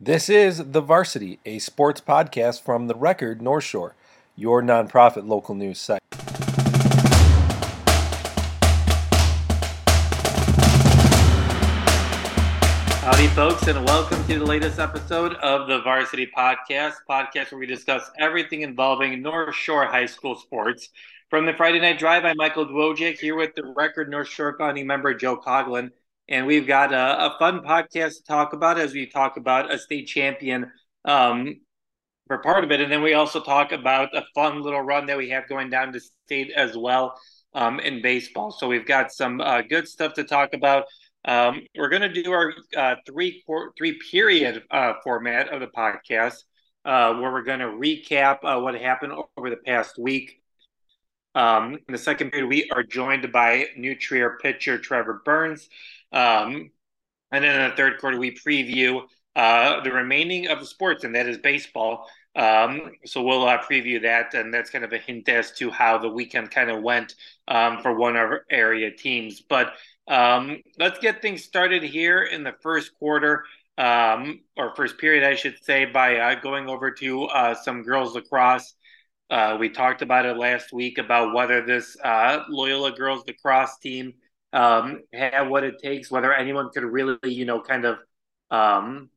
This is The Varsity, a sports podcast from The Record North Shore, your nonprofit local news site. Howdy, folks, and welcome to the latest episode of the Varsity Podcast, podcast where we discuss everything involving North Shore High School sports. From the Friday Night Drive, I'm Michael Dwojik here with the record North Shore founding member Joe Coughlin, and we've got a, a, fun podcast to talk about as we talk about a state champion um, for part of it, and then we also talk about a fun little run that we have going down to state as well um, in baseball. So we've got some uh, good stuff to talk about. Um, we're going to do our uh, three three period uh, format of the podcast, uh, where we're going to recap uh, what happened over the past week. Um, in the second period, we are joined by New Trier pitcher Trevor Byrnes, um, and then in the third quarter, we preview uh, the remaining of the sports, and that is baseball. Um, so we'll uh, preview that, and that's kind of a hint as to how the weekend kind of went um, for one of our area teams. But um, let's get things started here in the first quarter, um, or first period, I should say, by uh, going over to uh, some girls lacrosse. Uh, we talked about it last week about whether this uh, Loyola girls lacrosse team um, had what it takes, whether anyone could really, you know, kind of, um,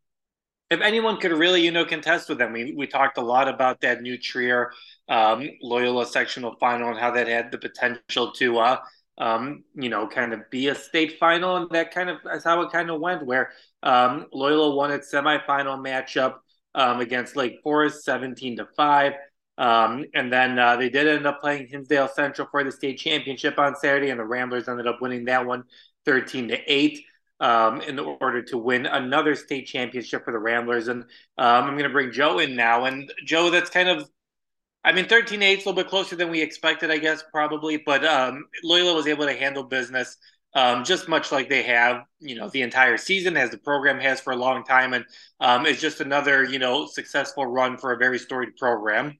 if anyone could really, you know, contest with them. We, we talked a lot about that new Trier um, Loyola sectional final and how that had the potential to uh, um, you know, kind of be a state final, and that kind of that's how it kind of went. Where um, Loyola won its semifinal matchup um, against Lake Forest, seventeen to five, um, and then uh, they did end up playing Hinsdale Central for the state championship on Saturday, and the Ramblers ended up winning that one 13 to eight. Um, in order to win another state championship for the Ramblers. And um, I'm going to bring Joe in now. And Joe, that's kind of I mean, 13 8 is a little bit closer than we expected, I guess, probably. But um, Loyola was able to handle business um, just much like they have, you know, the entire season, as the program has for a long time. And um, it's just another, you know, successful run for a very storied program.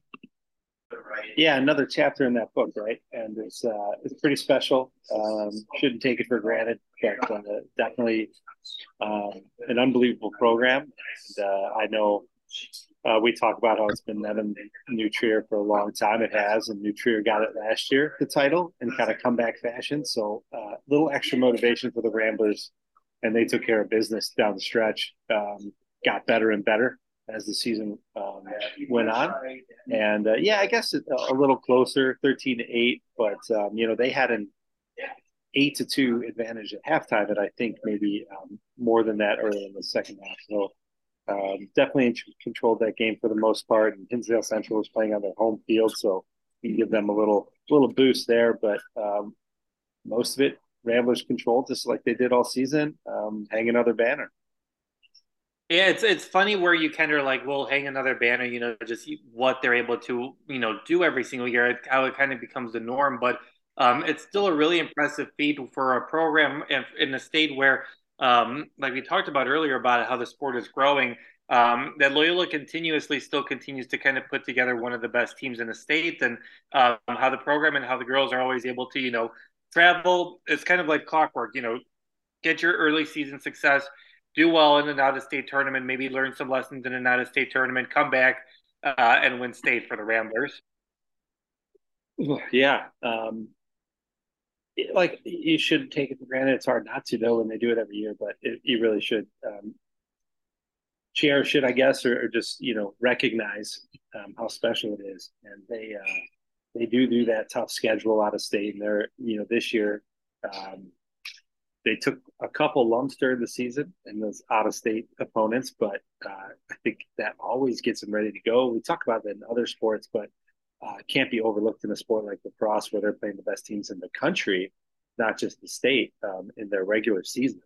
Yeah, another chapter in that book, right? And it's uh, it's pretty special. Um, shouldn't take it for granted, but uh, definitely um, an unbelievable program. And uh, I know uh, we talk about how it's been Nevin New Trier for a long time. It has, and New Trier got it last year, the title, in kind of comeback fashion. So a uh, little extra motivation for the Ramblers, and they took care of business down the stretch. Um, got better and better as the season um, went on, and uh, yeah, I guess it, a little closer, thirteen to eight. But um, you know, they had an eight to two advantage at halftime, and I think maybe um, more than that early in the second half. So um, definitely controlled that game for the most part. And Hinsdale Central was playing on their home field, so you give them a little little boost there. But um, most of it, Ramblers controlled just like they did all season. Um, hang another banner. Yeah, it's it's funny where you kind of like, will hang another banner, you know, just what they're able to, you know, do every single year, how it kind of becomes the norm. But um, it's still a really impressive feat for a program in, a state where um, like we talked about earlier about how the sport is growing, um, that Loyola continuously still continues to kind of put together one of the best teams in the state, and um, how the program and how the girls are always able to, you know, travel. It's kind of like clockwork, you know, get your early season success, do well in an out of state tournament, maybe learn some lessons in an out of state tournament, come back uh, and win state for the Ramblers. Yeah. Um, like you should take it for granted. It's hard not to though when they do it every year, but it, you really should um, cherish it, I guess, or, or, just you know recognize um, how special it is. And they uh, they do do that tough schedule out of state, and they're you know this year um, they took a couple lumps during the season and those out of state opponents, but uh, I think that always gets them ready to go. We talk about that in other sports, but uh, can't be overlooked in a sport like lacrosse where they're playing the best teams in the country, not just the state, um, in their regular season.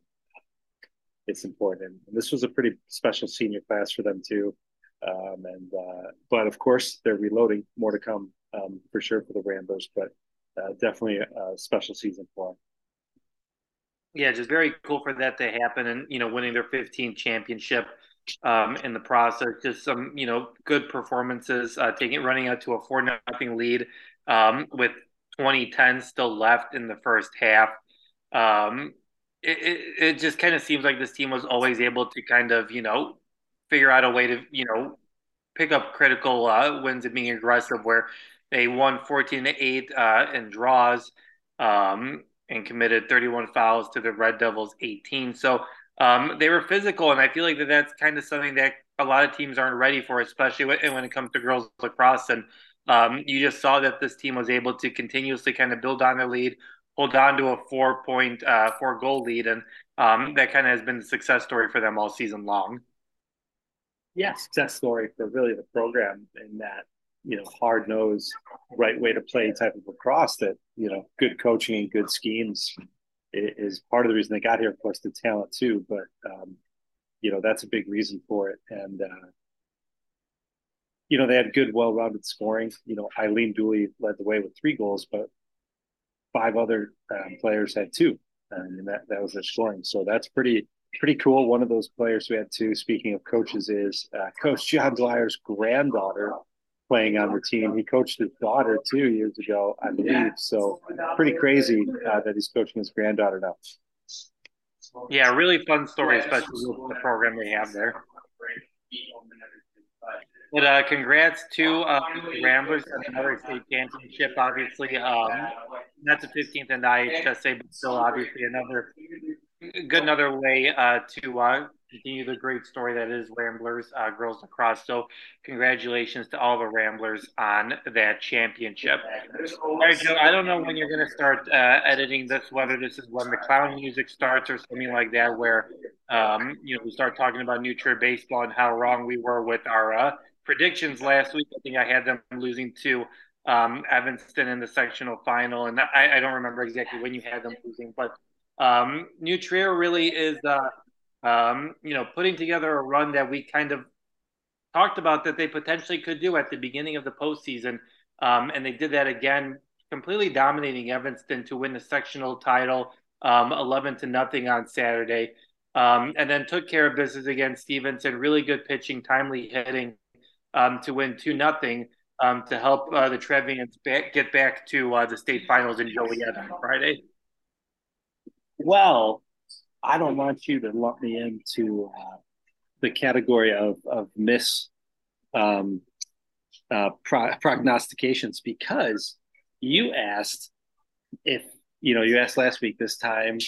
It's important. And this was a pretty special senior class for them too. Um, and uh, but of course they're reloading. More to come um, for sure for the Ramblers, but uh, definitely a, special season for them. Yeah, just very cool for that to happen, and you know, winning their 15th championship um, in the process. Just some, you know, good performances, uh, taking running out to a four nothing lead um, with 2010 still left in the first half. Um, it, it, it just kind of seems like this team was always able to kind of, you know, figure out a way to you know pick up critical uh, wins and being aggressive. Where they won fourteen to eight uh, in draws um, and committed thirty one fouls to the Red Devils eighteen. So um, they were physical, and I feel like that that's kind of something that a lot of teams aren't ready for, especially when, when it comes to girls lacrosse. And um, you just saw that this team was able to continuously kind of build on their lead, hold on to a four point, uh, four goal lead, and um, that kind of has been the success story for them all season long. Yeah, success story for really the program in that you know hard nosed, right way to play type of lacrosse. That you know, good coaching and good schemes is part of the reason they got here. Of course, the talent too, but um, you know that's a big reason for it. And uh, you know they had good, well-rounded scoring. You know, Eileen Dooley led the way with three goals, but five other um, players had two, and that that was their scoring. So that's pretty pretty cool. One of those players who had two. Speaking of coaches, is uh, Coach John Dwyer's granddaughter playing on the team. He coached his daughter two years ago, I believe. So pretty crazy uh, that he's coaching his granddaughter now. Yeah, really fun story, especially with the program they have there. But uh, congrats to uh, the Ramblers and another state championship. Obviously, um, that's a 15th in the IHSA, but still, obviously, another good another way uh, to uh, continue the great story that is Ramblers uh, girls lacrosse. So, congratulations to all the Ramblers on that championship. All right, Joe. I don't know when you're going to start uh, editing this. Whether this is when the clown music starts or something like that, where um, you know we start talking about New baseball and how wrong we were with our uh, predictions last week. I think I had them losing to um, Evanston in the sectional final, and I, I, don't remember exactly when you had them losing, but um, really is. Uh, um, you know, putting together a run that we kind of talked about that they potentially could do at the beginning of the postseason. Um, and they did that again, completely dominating Evanston to win the sectional title, um, 11 to nothing on Saturday. Um, and then took care of business against Stevenson. Really good pitching, timely hitting um, to win 2 nothing um, to help uh, the Trevians back, get back to uh, the state finals in Joliet on Friday. Well, I don't want you to lump me into uh, the category of of miss um, uh, pro- prognostications because you asked if you know you asked last week this time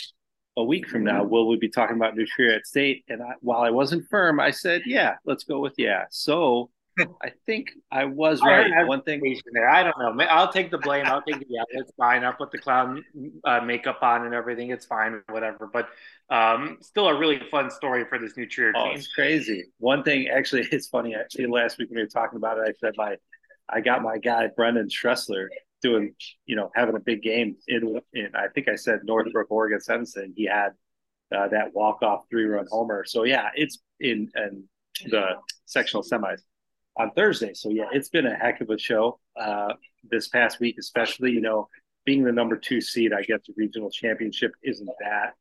a week from now will we be talking about New Trier at State? And I, while I wasn't firm I said yeah let's go with yeah. So I think I was right. One thing there, I don't know. I'll take the blame. I'll take the yeah. It's fine. I'll put the clown uh, makeup on and everything. It's fine, whatever. But um, still a really fun story for this New Trier oh, team. It's crazy. One thing, actually, it's funny. Actually, last week when we were talking about it, I said my, I got my guy Brendan Stressler doing, you know, having a big game in, in I think I said Northbrook, Oregon, Evanston. He had uh, that walk off three run homer. So yeah, it's in and the sectional semis on Thursday. So yeah, it's been a heck of a show uh, this past week, especially you know being the number two seed. I guess the regional championship isn't that.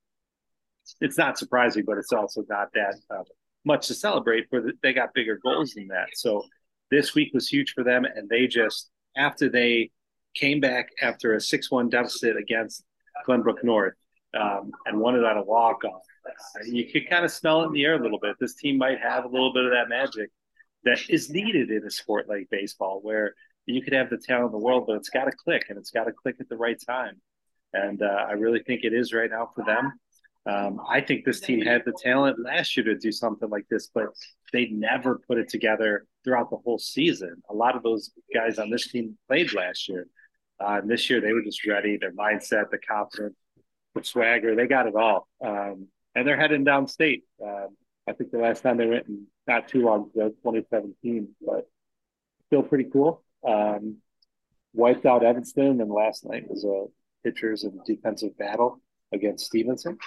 It's not surprising, but it's also not that uh, much to celebrate. For the, they got bigger goals than that. So this week was huge for them, and they just after they came back after a six-one deficit against Glenbrook North um, and won it on a walk-off. You could kind of smell it in the air a little bit. This team might have a little bit of that magic that is needed in a sport like baseball, where you could have the talent in the world, but it's got to click and it's got to click at the right time. And uh, I really think it is right now for them. Um, I think this team had the talent last year to do something like this, but they never put it together throughout the whole season. A lot of those guys on this team played last year. Uh, and this year they were just ready, their mindset, the confidence, the swagger, they got it all. Um, and they're heading downstate. Um, I think the last time they went not too long ago, 2017, but still pretty cool. Um, wiped out Evanston, and last night was a pitchers and defensive battle against Stevenson.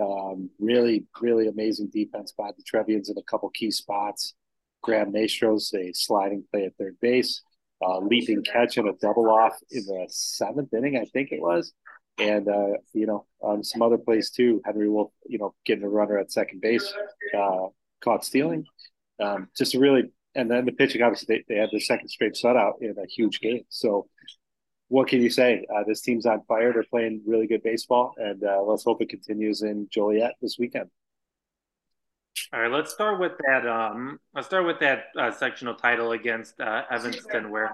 Um, really, really amazing defense by the Trevians in a couple key spots. Graham Nastros, a sliding play at third base, uh, leaping catch and a double off in the seventh inning, I think it was. And, uh, you know, some other plays too. Henry Wolf, you know, getting a runner at second base, uh, caught stealing. Um, just a really, and then the pitching, obviously, they, they had their second straight shutout in a huge game. So, what can you say? Uh, this team's on fire. They're playing really good baseball, and uh, let's hope it continues in Joliet this weekend. All right, let's start with that. Um, let's start with that uh, sectional title against uh, Evanston, where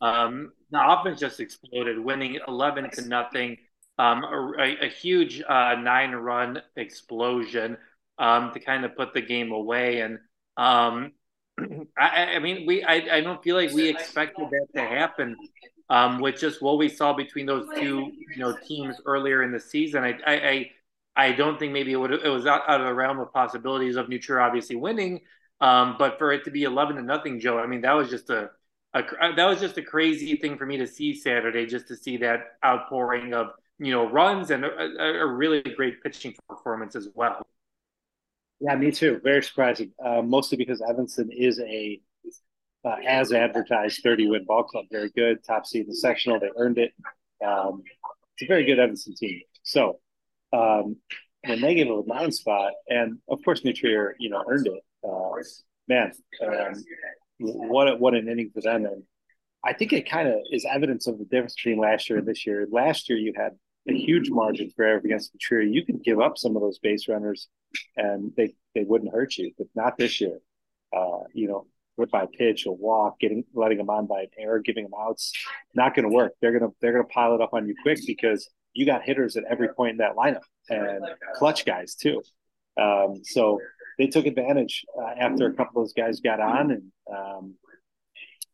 um, the offense just exploded, winning eleven to nothing. Um, a, a, huge uh, nine-run explosion um, to kind of put the game away, and um, I, I, mean, we I, I don't feel like we expected that to happen um, with just what we saw between those two you know teams earlier in the season. I I, I don't think maybe it would it was out, out of the realm of possibilities of New obviously winning, um, but for it to be eleven to nothing, Joe, I mean that was just a, a that was just a crazy thing for me to see Saturday, just to see that outpouring of you know runs and a, a really great pitching performance as well. Yeah, me too. Very surprising. Uh, mostly because Evanston is a uh, as advertised 30 win ball club. Very good. Top seed in the sectional. They earned it. Um, it's a very good Evanston team. So um, when they gave up a nine spot, and of course New Trier, you know, earned it. Uh, man, um, what what an inning for them, and I think it kind of is evidence of the difference between last year and this year. Last year you had a huge margin for error against Trier. You could give up some of those base runners, and they they wouldn't hurt you, but not this year. Uh, you know, with by pitch, a walk, getting letting them on by an error, giving them outs, not going to work. They're gonna they're gonna pile it up on you quick because you got hitters at every point in that lineup and clutch guys too. Um, so they took advantage uh, after a couple of those guys got on, and um,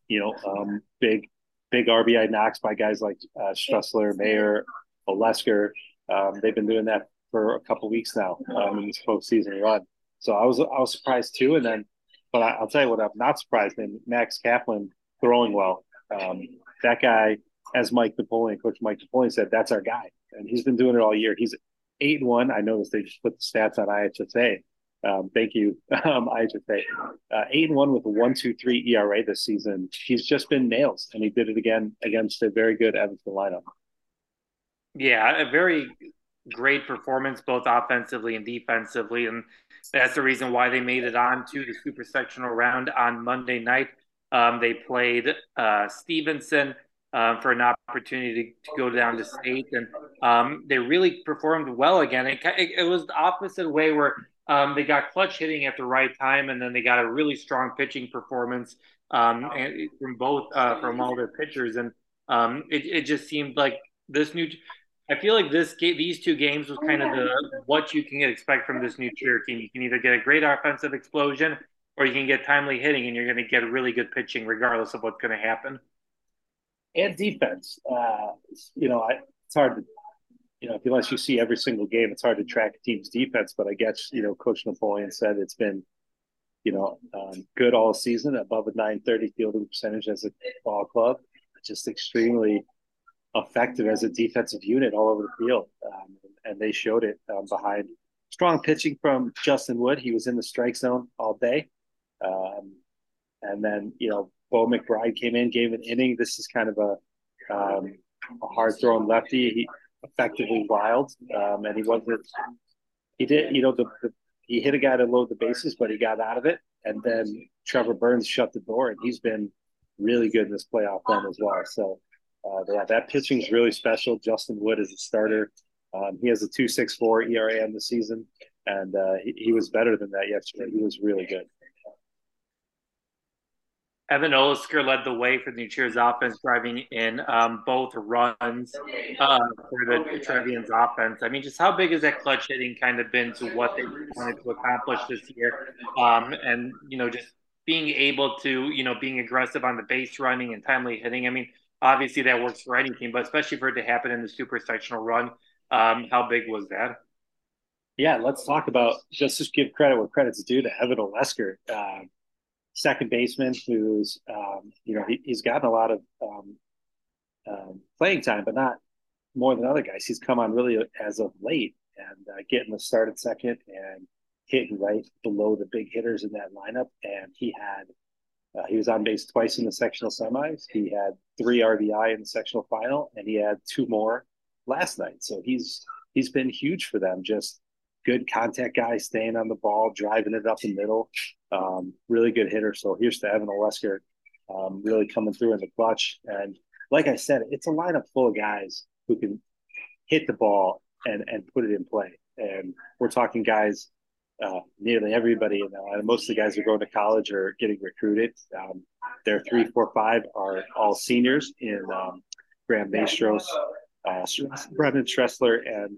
you know, um, big big RBI knocks by guys like uh, Strussler, Mayer, Olesker. Um, they've been doing that for a couple weeks now um, in this postseason run. So I was I was surprised too, and then, but I, will tell you what I'm not surprised in Max Kaplan throwing well. Um, that guy as Mike Napoleon, Coach Mike Napoleon said, that's our guy, and he's been doing it all year. He's eight and one. I noticed they just put the stats on IHSA. Um, thank you, um, IHSA. Uh, eight and one with a one two three ERA this season. He's just been nails, and he did it again against a very good Evanston lineup. Yeah, a very great performance both offensively and defensively, and that's the reason why they made it on to the super sectional round on Monday night. Um, they played uh, Stevenson um, for an opportunity to, to, go down to state, and um, they really performed well again. It, it, it was the opposite way where um, they got clutch hitting at the right time, and then they got a really strong pitching performance um, from both uh, from all their pitchers, and um, it, it just seemed like this new. I feel like this game, these two games was kind of the what you can expect from this new Trier team. You can either get a great offensive explosion, or you can get timely hitting, and you're going to get really good pitching, regardless of what's going to happen and defense. Uh, you know, I, it's hard to, you know, unless you see every single game, it's hard to track a team's defense. But I guess you know, Coach Napoleon said it's been, you know, um, good all season, above a 930 fielding percentage as a ball club, just extremely effective as a defensive unit all over the field, um, and they showed it um, behind strong pitching from Justin Wood. He was in the strike zone all day. Um, and then, you know, Bo McBride came in, gave an inning. This is kind of a, um, a hard throwing lefty. He effectively wild, um, and he wasn't. He did, you know, the, the, he hit a guy to load the bases, but he got out of it. And then Trevor Byrnes shut the door, and he's been really good in this playoff run as well. So, uh, yeah, that pitching is really special. Justin Wood is a starter. Um, he has a two six four ERA in the season, and uh, he, he was better than that yesterday. He was really good. Evan Olesker led the way for the New Trier's offense, driving in um, both runs uh, for the Trevian's offense. I mean, just how big has that clutch hitting kind of been to what they wanted to accomplish this year? Um, and, you know, just being able to, you know, being aggressive on the base running and timely hitting. I mean, obviously that works for any team, but especially for it to happen in the super sectional run, um, how big was that? Yeah, let's talk about just to give credit where credit's due to Evan Olesker. Uh, second baseman who's um, you know he, he's gotten a lot of um, um, playing time, but not more than other guys. He's come on really as of late and uh, getting the start at second and hitting right below the big hitters in that lineup. And he had uh, he was on base twice in the sectional semis. He had three RBI in the sectional final, and he had two more last night. So he's he's been huge for them. Just good contact guy, staying on the ball, driving it up the middle. Um, really good hitter. So here's to Evan Olesker, um, really coming through in the clutch. And like I said, it's a lineup full of guys who can hit the ball and and put it in play. And we're talking guys uh, nearly everybody in Atlanta. Most of the guys are going to college or getting recruited. Um, their three, four, five are all seniors in um, Graham Maestros, uh, Brendan Stressler, and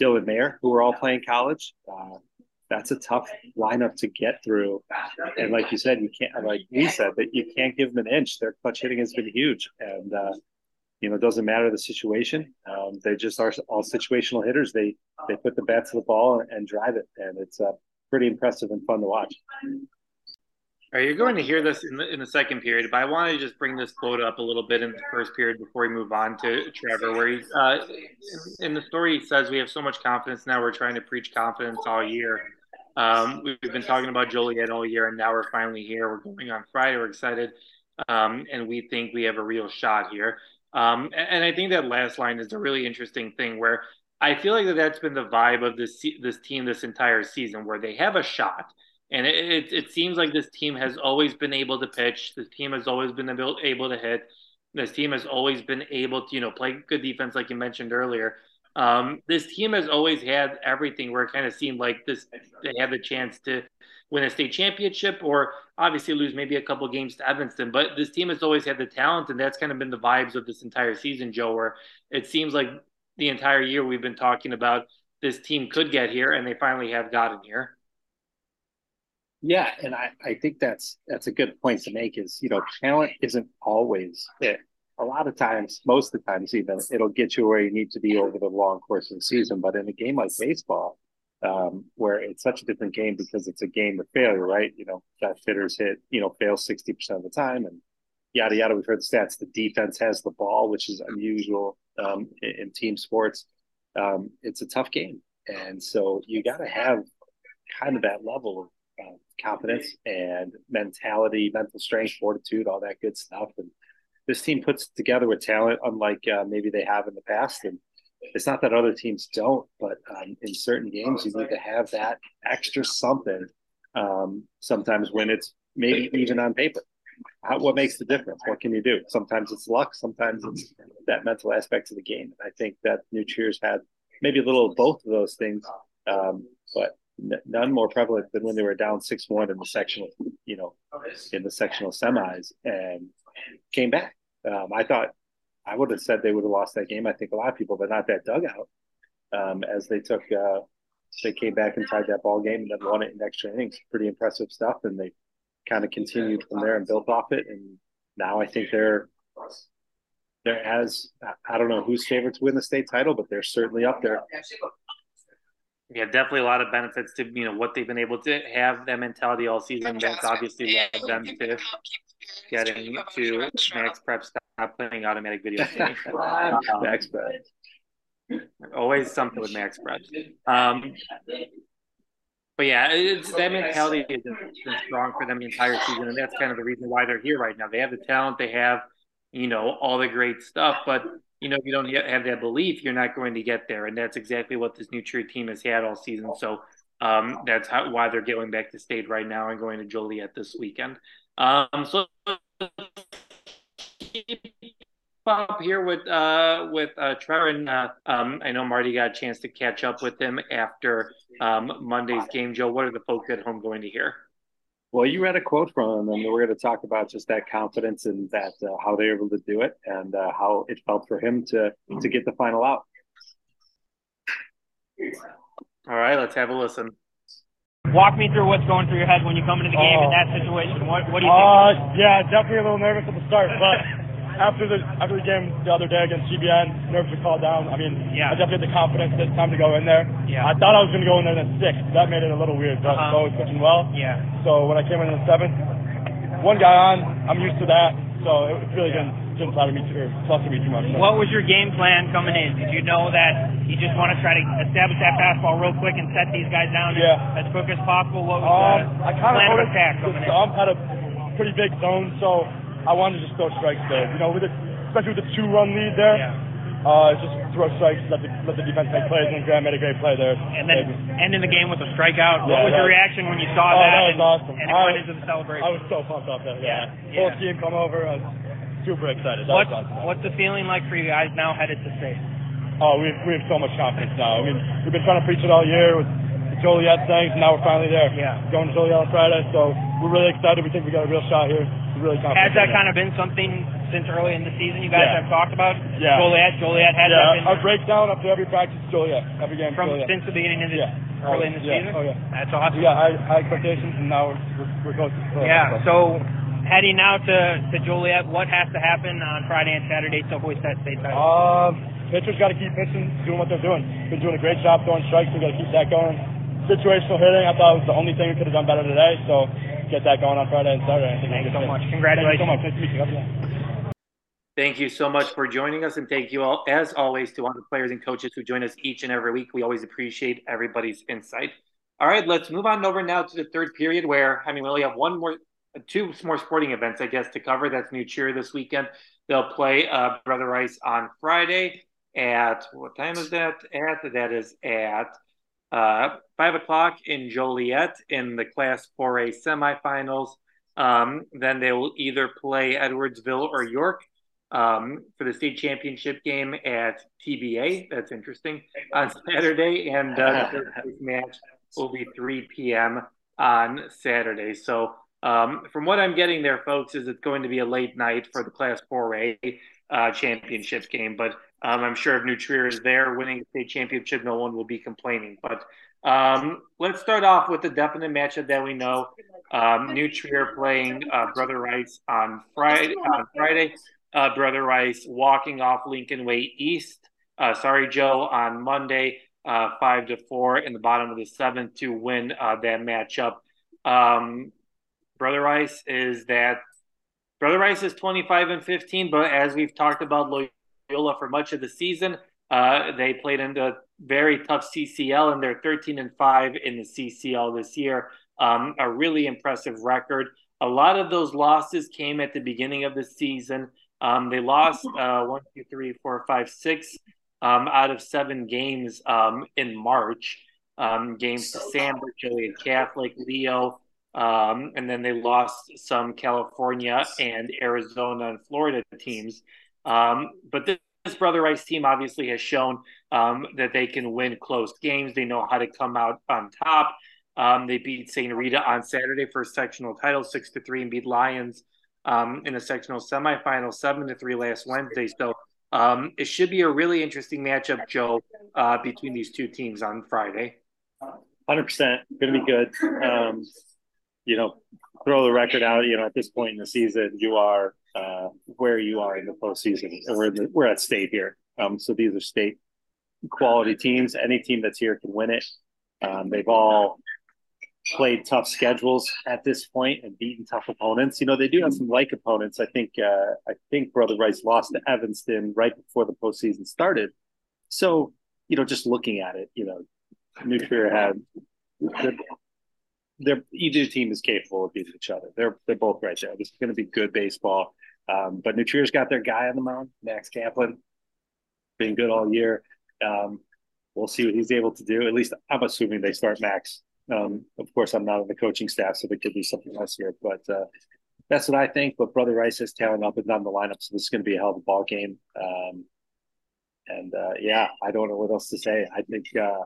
Dylan Mayer, who are all playing college. Uh, that's a tough lineup to get through. And like you said, you can't, like we said, that you can't give them an inch. Their clutch hitting has been huge. And, uh, you know, it doesn't matter the situation. Um, they just are all situational hitters. They they put the bat to the ball and, and drive it, and it's uh, pretty impressive and fun to watch. Are you going to hear this in the, in the second period, but I want to just bring this quote up a little bit in the first period before we move on to Trevor, where he, uh, in, in the story, he says, We have so much confidence now. We're trying to preach confidence all year. Um, we've been talking about Joliet all year, and now we're finally here. We're going on Friday. We're excited, um, and we think we have a real shot here. Um, and, and, I think that last line is a really interesting thing where I feel like that that's been the vibe of this this team this entire season, where they have a shot, and it, it, it seems like this team has always been able to pitch. This team has always been able, able to hit. This team has always been able to you know play good defense, like you mentioned earlier. Um, this team has always had everything where it kind of seemed like this they had the chance to win a state championship or obviously lose maybe a couple games to Evanston. But this team has always had the talent, and that's kind of been the vibes of this entire season, Joe, where it seems like the entire year we've been talking about this team could get here, and they finally have gotten here. Yeah, and I, I think that's that's a good point to make. Is you know talent isn't always it a lot of times, most of the times even, it'll get you where you need to be over the long course of the season. But in a game like baseball, um, where it's such a different game because it's a game of failure, right? You know, that hitters hit, you know, fail 60% of the time and yada, yada. We've heard the stats. The defense has the ball, which is unusual um, in, in, team sports. Um, it's a tough game. And so you got to have kind of that level of uh, confidence and mentality, mental strength, fortitude, all that good stuff. And this team puts together with talent, unlike uh, maybe they have in the past. And it's not that other teams don't, but um, in certain games, you need to have that extra something. Um, sometimes when it's maybe even on paper, How, what makes the difference? What can you do? Sometimes it's luck. Sometimes it's that mental aspect of the game. And I think that New Trier's had maybe a little of both of those things, um, but none more prevalent than when they were down six one in the sectional, you know, in the sectional semis and came back. Um, I thought I would have said they would have lost that game. I think a lot of people, but not that dugout. Um, as they took, uh, they came back and tied that ball game and then won it in extra innings. Pretty impressive stuff, and they kind of continued from there and built off it. And now I think they're they're as I don't know who's favorite to win the state title, but they're certainly up there. Yeah, definitely a lot of benefits to you know what they've been able to have that mentality all season. That's obviously led them to getting to Max Prep stop playing automatic video games. um, Max Prep. Always something with Max Prep. Um, but yeah, it's, that mentality has been strong for them the entire season, and that's kind of the reason why they're here right now. They have the talent, they have, you know, all the great stuff, but you know, if you don't have that belief, you're not going to get there, and that's exactly what this New Trier team has had all season. So um, that's how, why they're going back to state right now and going to Joliet this weekend. Um, so up here with uh, with uh, Trevor, and uh, um, I know Marty got a chance to catch up with him after um, Monday's game. Joe, what are the folks at home going to hear? Well, you read a quote from him, and we're going to talk about just that confidence and that uh, how they're able to do it, and uh, how it felt for him to to get the final out. All right, let's have a listen. Walk me through what's going through your head when you come into the game in that situation. What, what do you think? Uh, yeah, definitely a little nervous at the start, but after the after the game the other day against GBN, nerves are calmed down. I mean, yeah. I definitely had the confidence that it's time to go in there. Yeah. I thought I was going to go in there in the sixth. That made it a little weird, but uh-huh. was pitching well. Yeah. So when I came in in the seventh, one guy on, I'm used to that. So it really yeah. Didn't didn't me too, or fluster me too much. So. What was your game plan coming in? Did you know that you just want to try to establish that fastball real quick and set these guys down yeah. as quick as possible? What was um, the I plan of attack coming in? ump had a pretty big zone, so I wanted to just throw strikes there. You know, with it, especially with the two-run lead there. Yeah. Uh, just throw strikes, let the, let the defense make plays, and Graham made a great play there. And then ending the game with a strikeout. What yeah, was your reaction when you saw oh, that? that was and, awesome. And it went into the celebration. I was so pumped up there. Yeah. yeah. Whole team come over. I was super excited. What's, what's the feeling like for you guys now headed to state? Oh, we we have so much confidence now. I mean, we've been trying to preach it all year with the Joliet things, and now we're finally there. Yeah. Going to Joliet on Friday, so we're really excited. We think we got a real shot here. We're really confident. Has that kind of been something since early in the season you guys Yeah. have talked about? Yeah. Joliet, Joliet has that been Yeah, our breakdown up to every practice Joliet. Every game from Joliet. since the beginning of the Yeah. early in the yeah. season? Oh, yeah. That's awesome. We got high, high expectations, and now we're, we're, we're close. to Yeah. So heading now to, to Joliet, what has to happen on Friday and Saturday to hoist that state title? Um, pitchers got to keep pitching, doing what they're doing. Been doing a great job throwing strikes. We got to keep that going. Situational hitting, I thought was the only thing we could have done better today. So get that going on Friday and Saturday. I think Thanks so good. much. Thank you so much. Nice to meet you. Have a good. Thank you so much for joining us, and thank you all, as always, to all the players and coaches who join us each and every week. We always appreciate everybody's insight. All right, let's move on over now to the third period, where I mean, we only have one more, two more sporting events, I guess, to cover. That's New Trier this weekend. They'll play uh, Brother Rice on Friday at what time is that? At that is at uh, five o'clock in Joliet in the Class 4A semifinals. Um, then they will either play Edwardsville or York um, for the state championship game at TBA. That's interesting on Saturday, and uh, the match will be 3 p.m. on Saturday. So, um, from what I'm getting there, folks, is it's going to be a late night for the Class 4A uh, championship game. But um, I'm sure if New Trier is there winning the state championship, no one will be complaining. But um, let's start off with the definite matchup that we know. Um, New Trier playing uh, Brother Rice on Friday. On Friday, uh, Brother Rice walking off Lincoln Way East. Uh, sorry, Joe, on Monday, uh, five to four in the bottom of the seventh to win uh, that matchup. Um, Brother Rice is that Brother Rice is 25 and 15, but as we've talked about Loyola for much of the season, uh, they played in the very tough CCL and they're 13 and 5 in the CCL this year. Um, a really impressive record. A lot of those losses came at the beginning of the season. Um, they lost uh, one, two, three, four, five, six um, out of seven games um, in March. Um, games to Sandburg, Joliet Catholic, Leo, um, and then they lost some California and Arizona and Florida teams. Um, but this, this Brother Rice team obviously has shown um, that they can win close games. They know how to come out on top. Um, they beat St. Rita on Saturday for a sectional title, six to three, and beat Lyons um, in a sectional semifinal, seven to three last Wednesday. So um, it should be a really interesting matchup, Joe, uh, between these two teams on Friday. Hundred percent, going to be good. You know, throw the record out. You know, at this point in the season, you are uh, where you are in the postseason. We're the, we're at state here, um, so these are state quality teams. Any team that's here can win it. Um, they've all played tough schedules at this point and beaten tough opponents. You know, they do have some like opponents. I think uh, I think Brother Rice lost to Evanston right before the postseason started. So, you know, just looking at it, you know, New had they're, either team is capable of beating each other. They're they're both right there. This is going to be good baseball. Um, but New Trier's got their guy on the mound, Max Kaplan, been good all year. Um, we'll see what he's able to do. At least I'm assuming they start Max. Um, of course, I'm not on the coaching staff, so there could be something else here. But uh, that's what I think. But Brother Rice has talent up and down the lineup, so this is going to be a hell of a ball game. Um, and uh, yeah, I don't know what else to say. I think uh,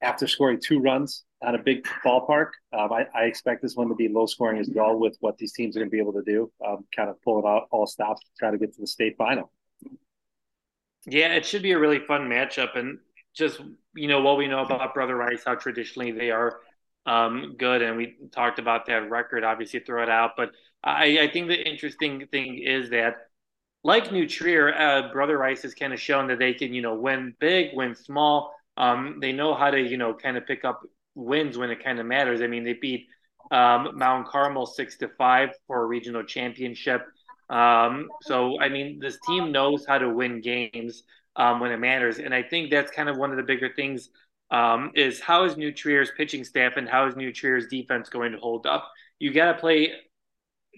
after scoring two runs on a big ballpark, um, I, I, expect this one to be low scoring as well with what these teams are going to be able to do. Um, kind of pulling out all stops to try to get to the state final. Yeah, it should be a really fun matchup, and just you know what we know about Brother Rice, how traditionally they are um, good, and we talked about that record. Obviously, throw it out, but I, I think the interesting thing is that, like New Trier, uh, Brother Rice has kind of shown that they can you know win big, win small. Um, they know how to you know kind of pick up wins when it kind of matters. I mean, they beat um, Mount Carmel six to five for a regional championship. Um, so I mean, this team knows how to win games um, when it matters, and I think that's kind of one of the bigger things. Um, is how is New Trier's pitching staff and how is New Trier's defense going to hold up? You got to play.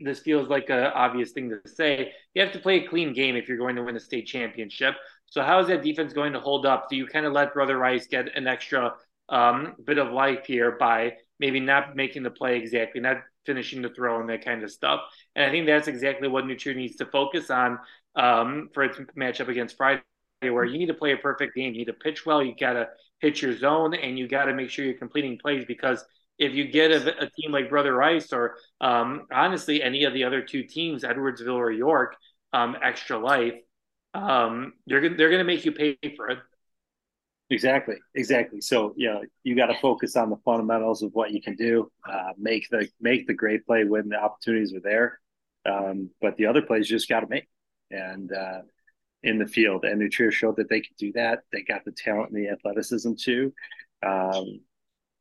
This feels like an obvious thing to say. You have to play a clean game if you're going to win a state championship. So how is that defense going to hold up? Do you kind of let Brother Rice get an extra um, bit of life here by maybe not making the play exactly, not finishing the throw and that kind of stuff. And I think that's exactly what New Trier needs to focus on um, for its matchup against Friday where you need to play a perfect game. You need to pitch well. You got to hit your zone, and you got to make sure you're completing plays because if you get a, a team like Brother Rice or um, honestly any of the other two teams, Edwardsville or York, um, Extra Life, um, they're they're going to make you pay for it. Exactly, exactly. So know you got to focus on the fundamentals of what you can do. Uh, make the make the great play when the opportunities are there, um, but the other plays you just got to make. And uh, in the field, and New Trier showed that they could do that. They got the talent and the athleticism too. Um,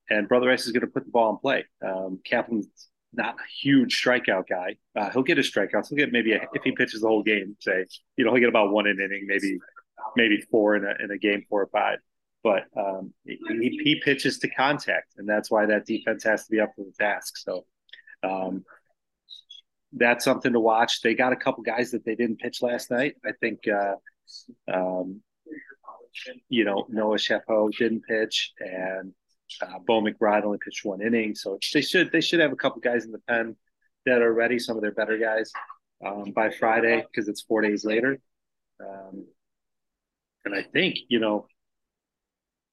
and Brother Rice is going to put the ball in play. Um, Kaplan's not a huge strikeout guy. Uh, he'll get his strikeouts. He'll get maybe a, if he pitches the whole game, say you know he'll get about one in inning, maybe maybe four in a in a game, four or five but um, he, he pitches to contact, and that's why that defense has to be up to the task. So um, that's something to watch. They got a couple guys that they didn't pitch last night. I think, uh, um, you know, Noah Chapeau didn't pitch, and uh, Bo McBride only pitched one inning. So they should they should have a couple guys in the pen that are ready. Some of their better guys um, by Friday because it's four days later. Um, and I think you know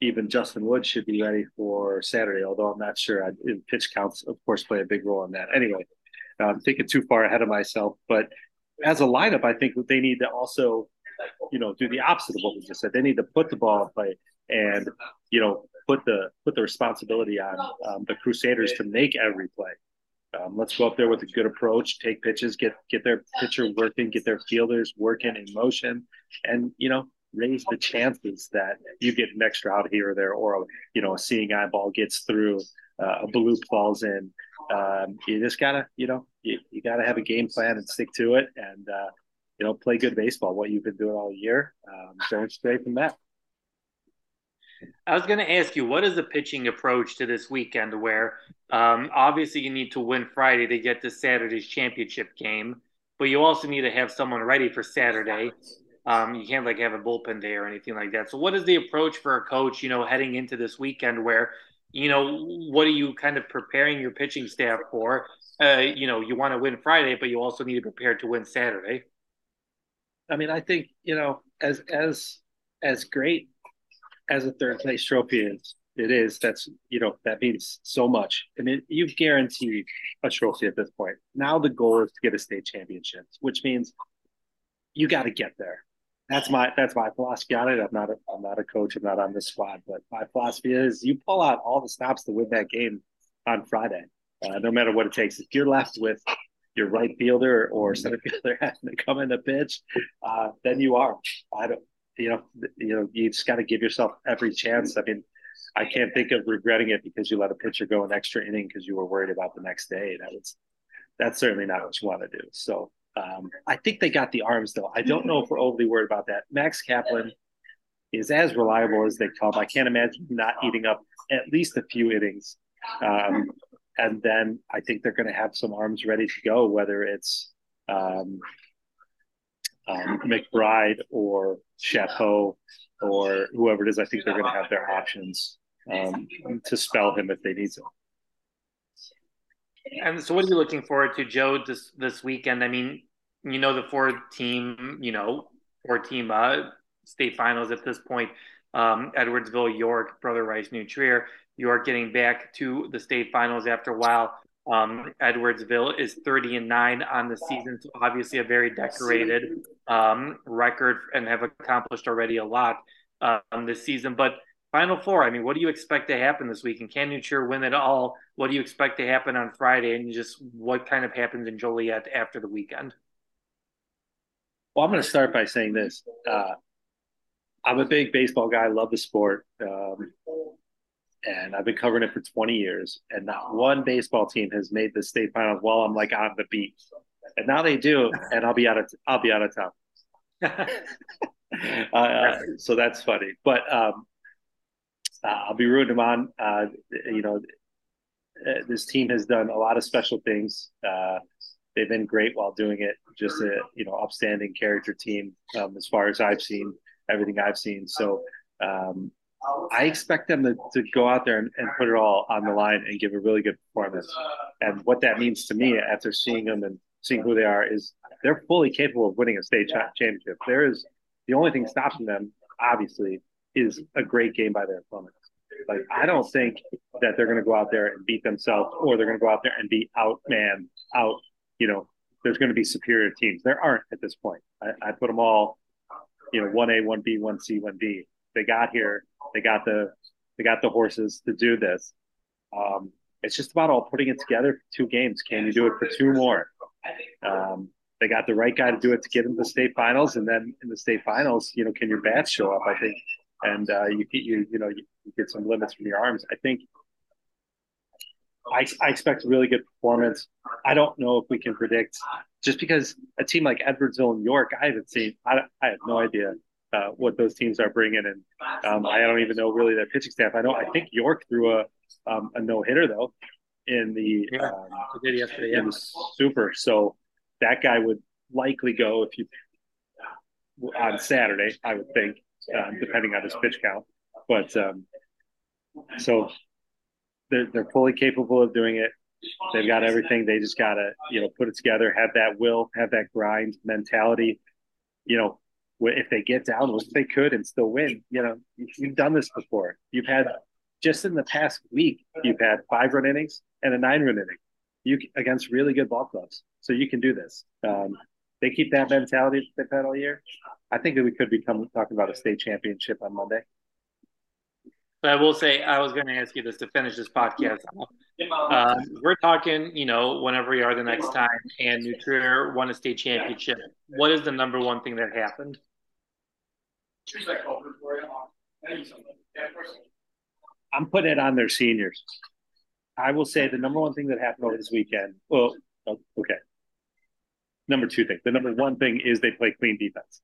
even Justin Wood should be ready for Saturday, although I'm not sure. I, pitch counts, of course, play a big role in that. Anyway, I'm thinking too far ahead of myself. But as a lineup, I think they need to also, you know, do the opposite of what we just said. They need to put the ball in play and, you know, put the put the responsibility on um, the Crusaders to make every play. Um, let's go up there with a good approach, take pitches, get get their pitcher working, get their fielders working in motion, and you know raise the chances that you get an extra out here or there, or you know, a seeing eyeball gets through, uh, a blue falls in. Um, you just gotta, you know, you, you gotta have a game plan and stick to it, and uh, you know, play good baseball. What you've been doing all year, um, don't stray from that. I was going to ask you, what is the pitching approach to this weekend? Where um, obviously you need to win Friday to get to Saturday's championship game, but you also need to have someone ready for Saturday. Um, you can't like have a bullpen day or anything like that. So, what is the approach for a coach, you know, heading into this weekend where, you know, what are you kind of preparing your pitching staff for? Uh, you know, you want to win Friday, but you also need to prepare to win Saturday. I mean, I think you know, as as as great as a third place trophy is, it is. That's you know, that means so much. I mean, you've guaranteed a trophy at this point. Now the goal is to get a state championship, which means you got to get there that's my that's my philosophy on it. I'm not a, I'm not a coach. I'm not on this squad, but my philosophy is you pull out all the stops to win that game on Friday, uh, no matter what it takes. If you're left with your right fielder or center fielder having to come in the pitch, uh, then you are. I don't. You know. You know. You just got to give yourself every chance. I mean, I can't think of regretting it because you let a pitcher go an extra inning because you were worried about the next day. That was. That's certainly not what you want to do. So um, I think they got the arms though. I don't know if we're overly worried about that. Max Kaplan is as reliable as they come. I can't imagine not eating up at least a few innings. Um, and then I think they're going to have some arms ready to go, whether it's um, um, McBride or Chapeau or whoever it is. I think they're going to have their options um, to spell him if they need to. And so, what are you looking forward to, Joe, this this weekend? I mean, you know, the four team, you know, four team uh, state finals at this point. Um, Edwardsville, York, Brother Rice, New Trier. York getting back to the state finals after a while. Um, Edwardsville is 30 and 9 on the season, so obviously a very decorated um, record and have accomplished already a lot um, this season. But Final Four, I mean, what do you expect to happen this week? And can New Trier win it all? What do you expect to happen on Friday? And just what kind of happens in Joliet after the weekend? Well, I'm going to start by saying this. Uh, I'm a big baseball guy, I love the sport. Um, and I've been covering it for 20 years, and not one baseball team has made the state finals while I'm like on the beat. And now they do, and I'll be out of I'll be out of town. uh, so that's funny, but um, uh, I'll be rooting them on. Uh, you know, uh, this team has done a lot of special things. They've been great while doing it. Just a you know upstanding character team um, as far as I've seen, everything I've seen. So um, I expect them to, to go out there and, and, put it all on the line and give a really good performance. And what that means to me after seeing them and seeing who they are is they're fully capable of winning a state championship. There is the only thing stopping them obviously is a great game by their opponents. Like I don't think that they're going to go out there and beat themselves, or they're going to go out there and be outman out. You know, there's going to be superior teams. There aren't at this point. I, I put them all, you know, one A, one B, one C, one D. They got here. They got the they got the horses to do this. Um, it's just about all putting it together for two games. Can you do it for two more? Um, they got the right guy to do it to get into the state finals, and then in the state finals, you know, can your bats show up? I think, and uh, you you you know you, you get some limits from your arms. I think I, I expect a really good performance. I don't know if we can predict just because a team like Edwardsville and York, I haven't seen. I, I have no idea uh, what those teams are bringing, and um, I don't even know really their pitching staff. I know I think York threw a um, a no hitter though in the yeah, um, did yesterday. Yeah. super. So that guy would likely go if you on Saturday. I would think, um, depending on his pitch count. But um, so they're they're fully capable of doing it. They've got everything. They just gotta you know put it together, have that will, have that grind mentality. You know, if they get down, which they could and still win. You know, you've done this before. You've had just in the past week, you've had five run innings and a nine run inning. You against really good ball clubs, so you can do this. Um, they keep that mentality they've had all year. I think that we could become talking about a state championship on Monday. But I will say, I was going to ask you this to finish this podcast. Uh, we're talking, you know, whenever we are the next time, and New Trier won a state championship. What is the number one thing that happened? I'm putting it on their seniors. I will say the number one thing that happened over this weekend. Well, oh, okay. Number two thing. The number one thing is they play clean defense.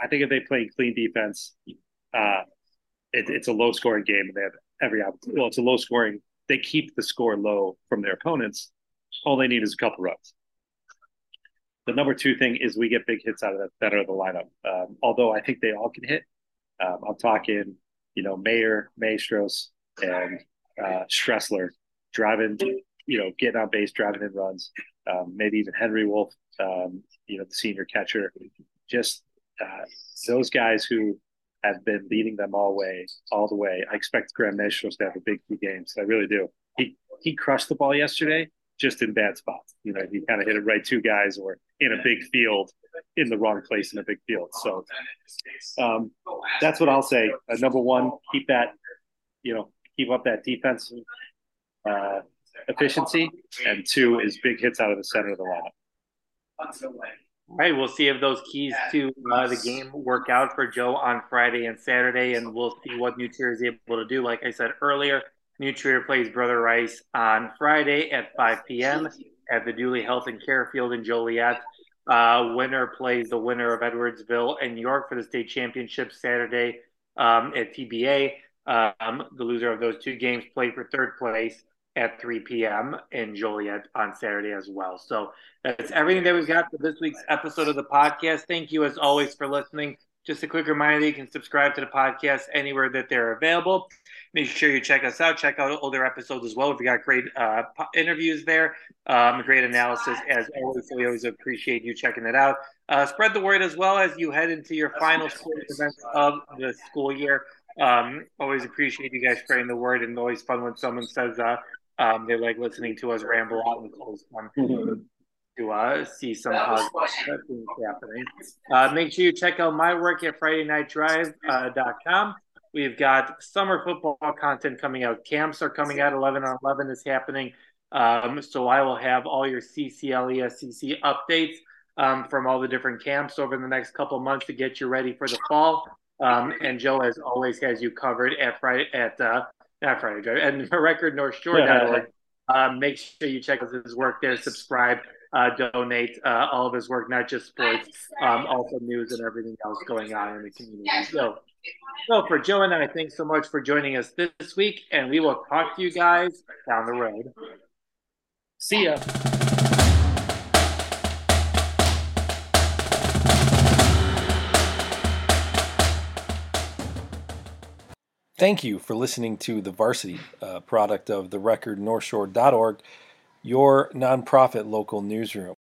I think if they play clean defense, uh, it, it's a low scoring game and they have every opportunity. Well, it's a low scoring. They keep the score low from their opponents. All they need is a couple runs. The number two thing is we get big hits out of that better of the lineup. Um, although I think they all can hit. Um, I'm talking, you know, Mayer, Maestros, and uh, Stressler driving, you know, getting on base, driving in runs. Um, maybe even Henry Wolf, um, you know, the senior catcher. Just uh, those guys who have been leading them all way, all the way. I expect Graham Maestros to have a big two games. I really do. He he crushed the ball yesterday, just in bad spots. You know, he kind of hit it right two guys or in a big field, in the wrong place in a big field. So um, that's what I'll say. Uh, number one, keep that, you know, keep up that defensive uh, efficiency, and two is big hits out of the center of the lineup. All right, we'll see if those keys to uh, the game work out for Joe on Friday and Saturday, and we'll see what New Trier is able to do. Like I said earlier, New Trier plays Brother Rice on Friday at 5 p.m. at the Duly Health and Care Field in Joliet. Uh, winner plays the winner of Edwardsville and York for the state championship Saturday um, at TBA. Um, the loser of those two games play for third place at 3 p.m. in Joliet on Saturday as well. So that's everything that we've got for this week's episode of the podcast. Thank you, as always, for listening. Just a quick reminder you can subscribe to the podcast anywhere that they're available. Make sure you check us out. Check out older episodes as well. We've got great uh, interviews there, um, great analysis as always. We always appreciate you checking it out. Uh, spread the word as well as you head into your final sports events of the school year. Um, always appreciate you guys spreading the word, and always fun when someone says uh, um, they like listening to us ramble on and close one to uh, see some positive things happening. Uh, make sure you check out my work at FridayNightDrive.com. Uh, We've got summer football content coming out. Camps are coming out. 11 on 11 is happening. Um, so I will have all your CCLESCC updates um, from all the different camps over the next couple months to get you ready for the fall. Um, and Joe, as always, has you covered at Friday at uh, not Friday Drive, and Record North recordnorthshore.org. Um, make sure you check out his work there, subscribe, uh, donate uh, all of his work, not just sports, um, also news and everything else going on in the community. So, so for Joe and I, thanks so much for joining us this week, and we will talk to you guys down the road. See ya. Thank you for listening to The Varsity, a product of the record northshore.org, your nonprofit local newsroom.